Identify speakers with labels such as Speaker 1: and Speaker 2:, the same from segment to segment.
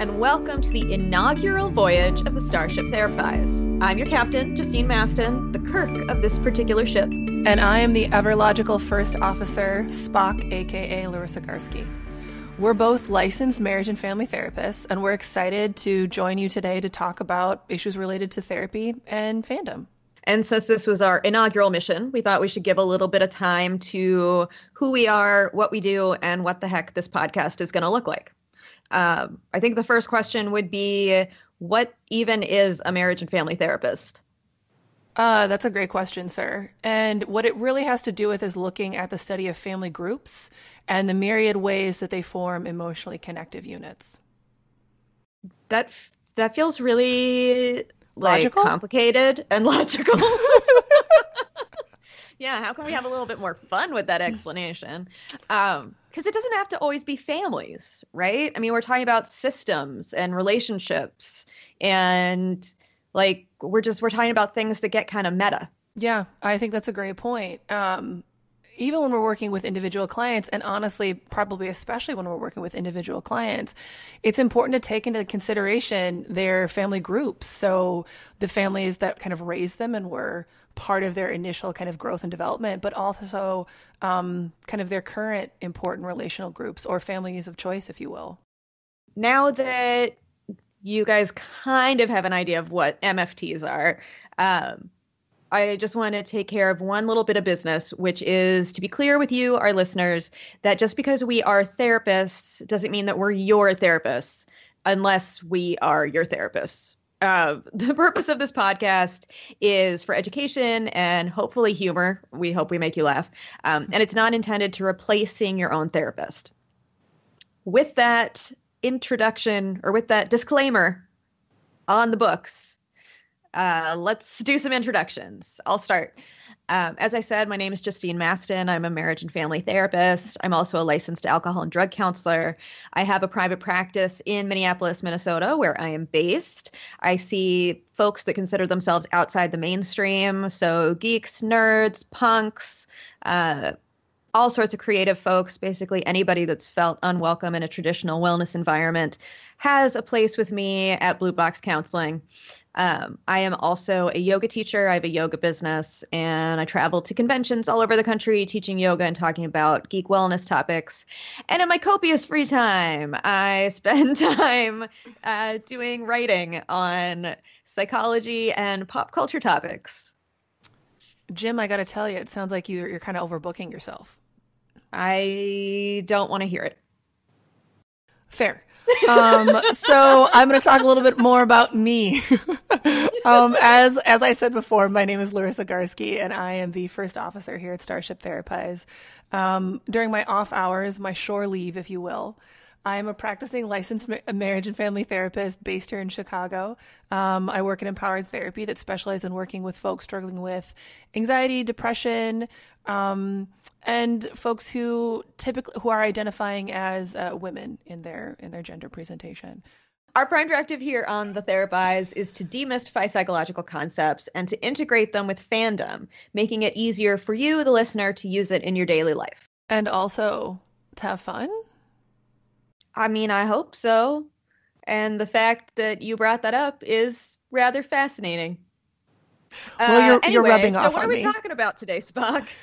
Speaker 1: And welcome to the inaugural voyage of the Starship Therapise. I'm your captain, Justine Mastin, the Kirk of this particular ship.
Speaker 2: And I am the ever logical first officer, Spock, aka Larissa Garsky. We're both licensed marriage and family therapists, and we're excited to join you today to talk about issues related to therapy and fandom.
Speaker 1: And since this was our inaugural mission, we thought we should give a little bit of time to who we are, what we do, and what the heck this podcast is going to look like. Um, I think the first question would be what even is a marriage and family therapist?
Speaker 2: Uh, that's a great question, sir. And what it really has to do with is looking at the study of family groups and the myriad ways that they form emotionally connective units.
Speaker 1: That that feels really like
Speaker 2: Logical?
Speaker 1: complicated and logical. yeah, how can we have a little bit more fun with that explanation? Um, because it doesn't have to always be families, right? I mean, we're talking about systems and relationships and like we're just we're talking about things that get kind of meta.
Speaker 2: Yeah, I think that's a great point. Um, even when we're working with individual clients, and honestly, probably especially when we're working with individual clients, it's important to take into consideration their family groups. So the families that kind of raised them and were part of their initial kind of growth and development, but also um, kind of their current important relational groups or families of choice, if you will.
Speaker 1: Now that you guys kind of have an idea of what MFTs are, um, I just want to take care of one little bit of business, which is to be clear with you, our listeners, that just because we are therapists doesn't mean that we're your therapists unless we are your therapists. Uh, the purpose of this podcast is for education and hopefully humor. We hope we make you laugh. Um, and it's not intended to replace seeing your own therapist. With that introduction or with that disclaimer on the books, uh, let's do some introductions. I'll start. Um, as I said, my name is Justine Mastin. I'm a marriage and family therapist. I'm also a licensed alcohol and drug counselor. I have a private practice in Minneapolis, Minnesota, where I am based. I see folks that consider themselves outside the mainstream. So, geeks, nerds, punks, uh, all sorts of creative folks, basically anybody that's felt unwelcome in a traditional wellness environment has a place with me at Blue Box Counseling. Um, I am also a yoga teacher. I have a yoga business and I travel to conventions all over the country teaching yoga and talking about geek wellness topics. And in my copious free time, I spend time uh, doing writing on psychology and pop culture topics.
Speaker 2: Jim, I got to tell you, it sounds like you're, you're kind of overbooking yourself.
Speaker 1: I don't want to hear it.
Speaker 2: Fair. Um, so I'm going to talk a little bit more about me. um, as as I said before, my name is Larissa Garsky, and I am the first officer here at Starship Therapise. Um, during my off hours, my shore leave, if you will, I am a practicing licensed ma- marriage and family therapist based here in Chicago. Um, I work in empowered therapy that specializes in working with folks struggling with anxiety, depression, um, and folks who typically who are identifying as uh, women in their in their gender presentation.
Speaker 1: Our prime directive here on the Therapise is to demystify psychological concepts and to integrate them with fandom, making it easier for you, the listener, to use it in your daily life.
Speaker 2: And also to have fun.
Speaker 1: I mean, I hope so. And the fact that you brought that up is rather fascinating.
Speaker 2: Well, you're-
Speaker 1: Uh,
Speaker 2: you're
Speaker 1: anyway,
Speaker 2: rubbing
Speaker 1: so
Speaker 2: off
Speaker 1: what
Speaker 2: on
Speaker 1: are we
Speaker 2: me.
Speaker 1: talking about today, Spock?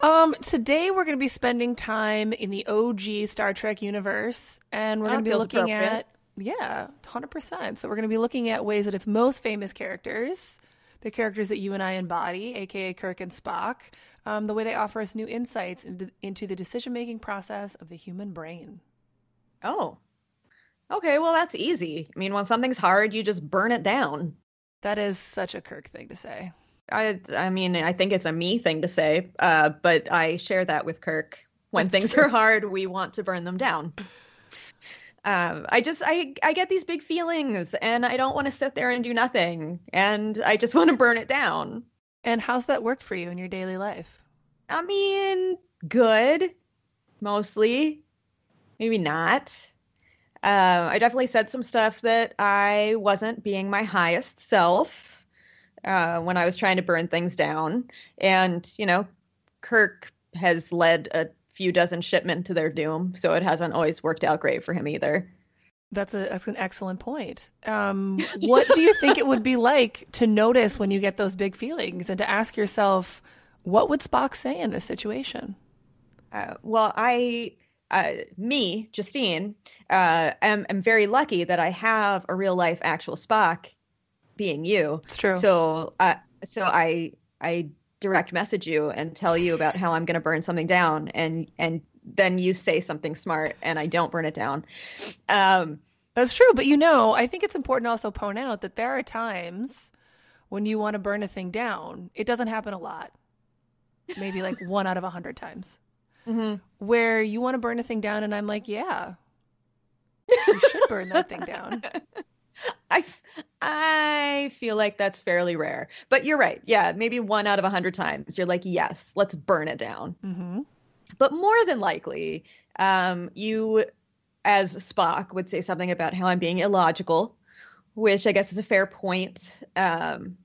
Speaker 2: Um, today we're going to be spending time in the OG Star Trek universe, and we're going to be looking at yeah, hundred percent. So we're going to be looking at ways that its most famous characters, the characters that you and I embody, aka Kirk and Spock, um, the way they offer us new insights into, into the decision making process of the human brain.
Speaker 1: Oh. Okay, well, that's easy. I mean, when something's hard, you just burn it down.
Speaker 2: That is such a Kirk thing to say.
Speaker 1: I, I mean, I think it's a me thing to say, uh, but I share that with Kirk. When
Speaker 2: That's
Speaker 1: things
Speaker 2: true.
Speaker 1: are hard, we want to burn them down. Um, I just I I get these big feelings, and I don't want to sit there and do nothing, and I just want to burn it down.
Speaker 2: And how's that worked for you in your daily life?
Speaker 1: I mean, good, mostly. Maybe not. Uh, I definitely said some stuff that I wasn't being my highest self uh, when I was trying to burn things down. And, you know, Kirk has led a few dozen shipmen to their doom, so it hasn't always worked out great for him either.
Speaker 2: That's a that's an excellent point. Um, what do you think it would be like to notice when you get those big feelings and to ask yourself, what would Spock say in this situation?
Speaker 1: Uh, well, I, uh, me, Justine, uh, am, am very lucky that I have a real life actual Spock, being you.
Speaker 2: It's true.
Speaker 1: So, uh, so I I direct message you and tell you about how I'm going to burn something down, and and then you say something smart, and I don't burn it down. Um,
Speaker 2: That's true, but you know, I think it's important to also point out that there are times when you want to burn a thing down. It doesn't happen a lot. Maybe like one out of a hundred times.
Speaker 1: Mhm.
Speaker 2: Where you want to burn a thing down, and I'm like, yeah, you should burn that thing down.
Speaker 1: I I feel like that's fairly rare, but you're right. Yeah, maybe one out of a hundred times, you're like, yes, let's burn it down.
Speaker 2: hmm
Speaker 1: But more than likely, um, you, as Spock, would say something about how I'm being illogical, which I guess is a fair point, um,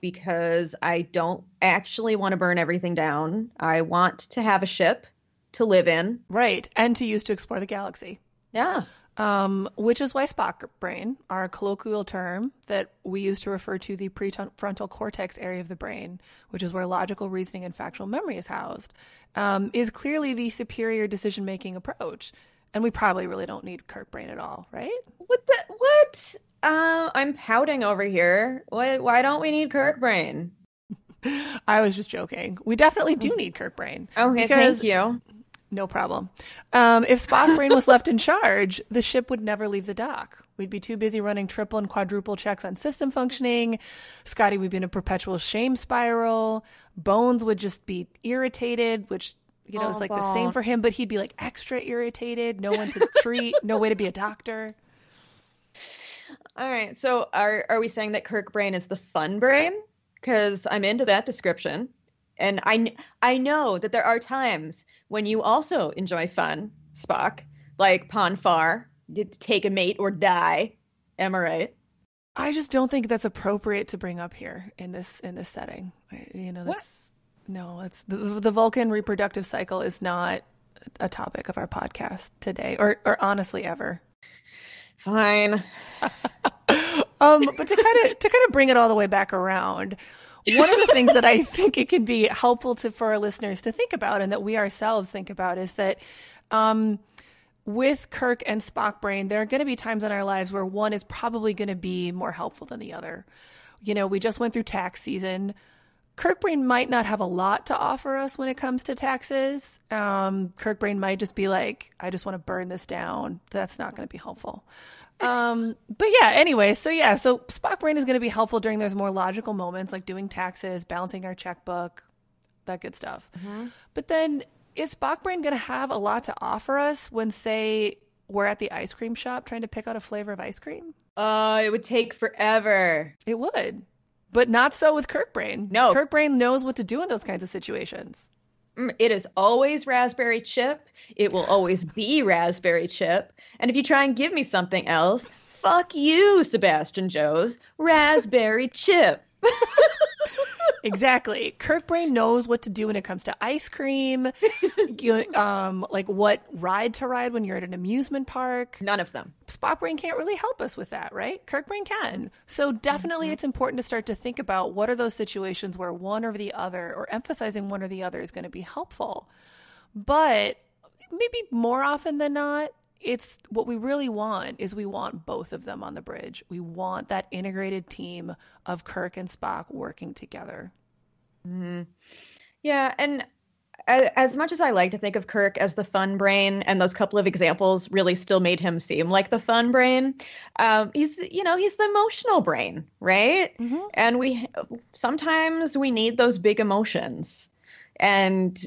Speaker 1: because I don't actually want to burn everything down. I want to have a ship to live in.
Speaker 2: Right, and to use to explore the galaxy.
Speaker 1: Yeah.
Speaker 2: Um, which is why Spock brain, our colloquial term that we use to refer to the prefrontal cortex area of the brain, which is where logical reasoning and factual memory is housed, um, is clearly the superior decision making approach. And we probably really don't need Kirk brain at all, right?
Speaker 1: What the what? Uh, I'm pouting over here. Why why don't we need Kirk brain?
Speaker 2: I was just joking. We definitely do need Kirk brain.
Speaker 1: Okay, thank you.
Speaker 2: No problem. Um, if Spock brain was left in charge, the ship would never leave the dock. We'd be too busy running triple and quadruple checks on system functioning. Scotty would be in a perpetual shame spiral. Bones would just be irritated, which you know is
Speaker 1: Oh,
Speaker 2: like the same for him, but he'd be like extra irritated. No one to treat. No way to be a doctor.
Speaker 1: All right. So are are we saying that Kirk brain is the fun brain? Because I'm into that description, and I I know that there are times when you also enjoy fun, Spock, like Pon farr, get to take a mate or die. Am I right?
Speaker 2: I just don't think that's appropriate to bring up here in this in this setting. You know,
Speaker 1: What?
Speaker 2: that's no, it's the, the Vulcan reproductive cycle is not a topic of our podcast today, or or honestly ever.
Speaker 1: Fine.
Speaker 2: Um, but to kind of to kind of bring it all the way back around, one of the things that I think it can be helpful to for our listeners to think about, and that we ourselves think about, is that um, with Kirk and Spock brain, there are going to be times in our lives where one is probably going to be more helpful than the other. You know, we just went through tax season. Kirk brain might not have a lot to offer us when it comes to taxes. Um, Kirk brain might just be like, I just want to burn this down. That's not going to be helpful. Um, but yeah, anyway, so yeah, so Spock brain is going to be helpful during those more logical moments like doing taxes, balancing our checkbook, that good stuff. But then is Spock brain going to have a lot to offer us when, say, we're at the ice cream shop trying to pick out a flavor of ice cream?
Speaker 1: Oh, it would take forever.
Speaker 2: It would. But not so with Kirk brain.
Speaker 1: No.
Speaker 2: Kirk brain knows what to do in those kinds of situations.
Speaker 1: Mm, It is always raspberry chip. It will always be raspberry chip. And if you try and give me something else, fuck you, Sebastian Joe's. Raspberry chip.
Speaker 2: Exactly. Kirk brain knows what to do when it comes to ice cream, um, like what ride to ride when you're at an amusement park.
Speaker 1: None of them.
Speaker 2: Spock brain can't really help us with that, right? Kirk brain can. So definitely it's important to start to think about what are those situations where one or the other or emphasizing one or the other is going to be helpful. But maybe more often than not, it's what we really want is we want both of them on the bridge. We want that integrated team of Kirk and Spock working together.
Speaker 1: Yeah, and as much as I like to think of Kirk as the fun brain, and those couple of examples really still made him seem like the fun brain, um, he's you know he's the emotional brain, right?
Speaker 2: Mhm.
Speaker 1: And we sometimes we need those big emotions, and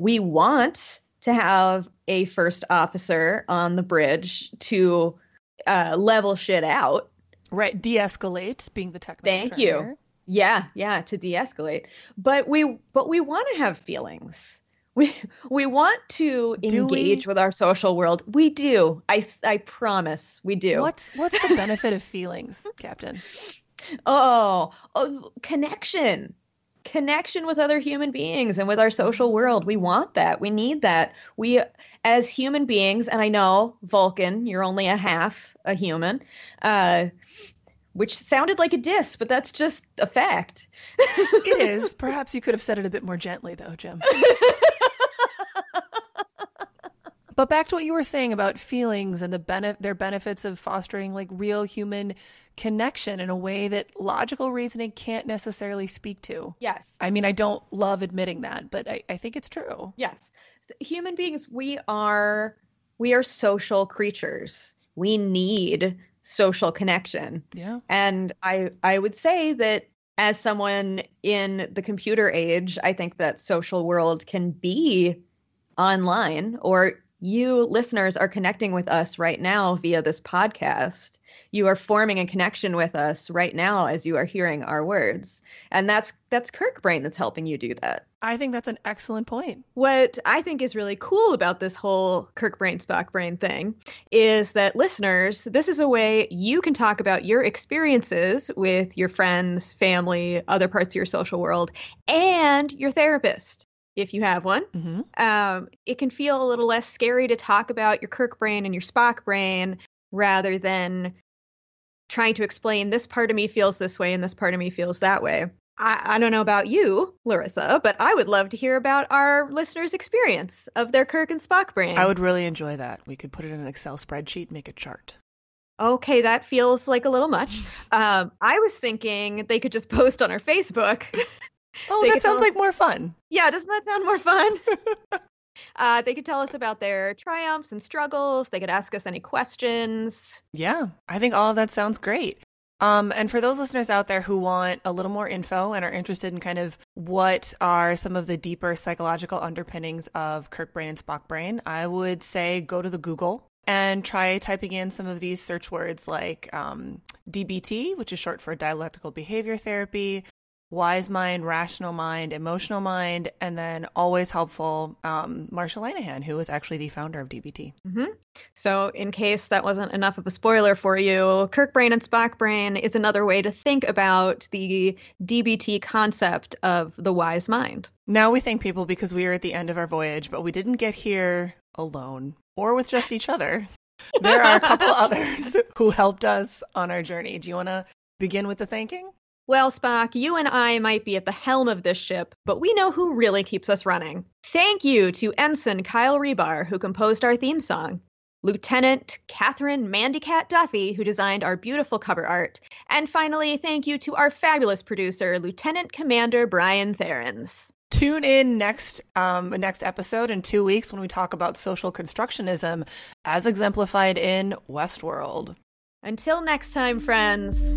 Speaker 1: we want to have a first officer on the bridge to uh, level shit out.
Speaker 2: Right, de-escalate being the technical.
Speaker 1: Thank you.
Speaker 2: Here.
Speaker 1: Yeah, yeah, to de-escalate. But we but we want to have feelings. We we want to
Speaker 2: Do
Speaker 1: engage
Speaker 2: we?
Speaker 1: with our social world. We do. I I promise we do.
Speaker 2: What's what's the benefit of feelings, Captain?
Speaker 1: Oh, oh, connection. Connection with other human beings and with our social world. We want that. We need that. We, as human beings, and I know, Vulcan, you're only a half a human, uh, which sounded like a diss, but that's just a fact.
Speaker 2: It is. Perhaps you could have said it a bit more gently, though, Jim. But back to what you were saying about feelings and the bene- their benefits of fostering like real human connection in a way that logical reasoning can't necessarily speak to.
Speaker 1: yes.
Speaker 2: I mean, I don't love admitting that, but I, I think it's true.
Speaker 1: Yes. Human beings, we are we are social creatures. We need social connection.
Speaker 2: Yeah.
Speaker 1: And I I would say that as someone in the computer age, I think that social world can be online or you listeners are connecting with us right now via this podcast. You are forming a connection with us right now as you are hearing our words. And that's that's Kirk Brain that's helping you do that.
Speaker 2: I think that's an excellent point.
Speaker 1: What I think is really cool about this whole Kirk Brain, Spock Brain thing is that listeners, this is a way you can talk about your experiences with your friends, family, other parts of your social world, and your therapist, if you have one.
Speaker 2: hmm
Speaker 1: Um, it can feel a little less scary to talk about your Kirk brain and your Spock brain rather than trying to explain this part of me feels this way and this part of me feels that way. I, I don't know about you, Larissa, but I would love to hear about our listeners' experience of their Kirk and Spock brain.
Speaker 2: I would really enjoy that. We could put it in an Excel spreadsheet, make a chart.
Speaker 1: Okay, that feels like a little much. Um, I was thinking they could just post on our Facebook.
Speaker 2: Oh,
Speaker 1: They
Speaker 2: that sounds
Speaker 1: tell-
Speaker 2: like more fun.
Speaker 1: yeah, doesn't that sound more fun? uh, they could tell us about their triumphs and struggles. They could ask us any questions.
Speaker 2: Yeah, I think all of that sounds great. Um, and for those listeners out there who want a little more info and are interested in kind of what are some of the deeper psychological underpinnings of Kirk Brain and Spock Brain, I would say go to the Google and try typing in some of these search words like um, DBT, which is short for dialectical behavior therapy, wise mind, rational mind, emotional mind, and then always helpful um, Marsha Linehan, who was actually the founder of DBT.
Speaker 1: So, in case that wasn't enough of a spoiler for you, Kirk brain and Spock brain is another way to think about the DBT concept of the wise mind.
Speaker 2: Now we thank people because we are at the end of our voyage, but we didn't get here alone or with just each other. There are a couple others who helped us on our journey. Do you want to begin with the thanking?
Speaker 1: Well, Spock, you and I might be at the helm of this ship, but we know who really keeps us running. Thank you to Ensign Kyle Rebar, who composed our theme song, Lieutenant Catherine Mandycat Duffy, who designed our beautiful cover art, and finally, thank you to our fabulous producer, Lieutenant Commander Brian Therens.
Speaker 2: Tune in next um, next episode in two weeks when we talk about social constructionism as exemplified in Westworld.
Speaker 1: Until next time, friends,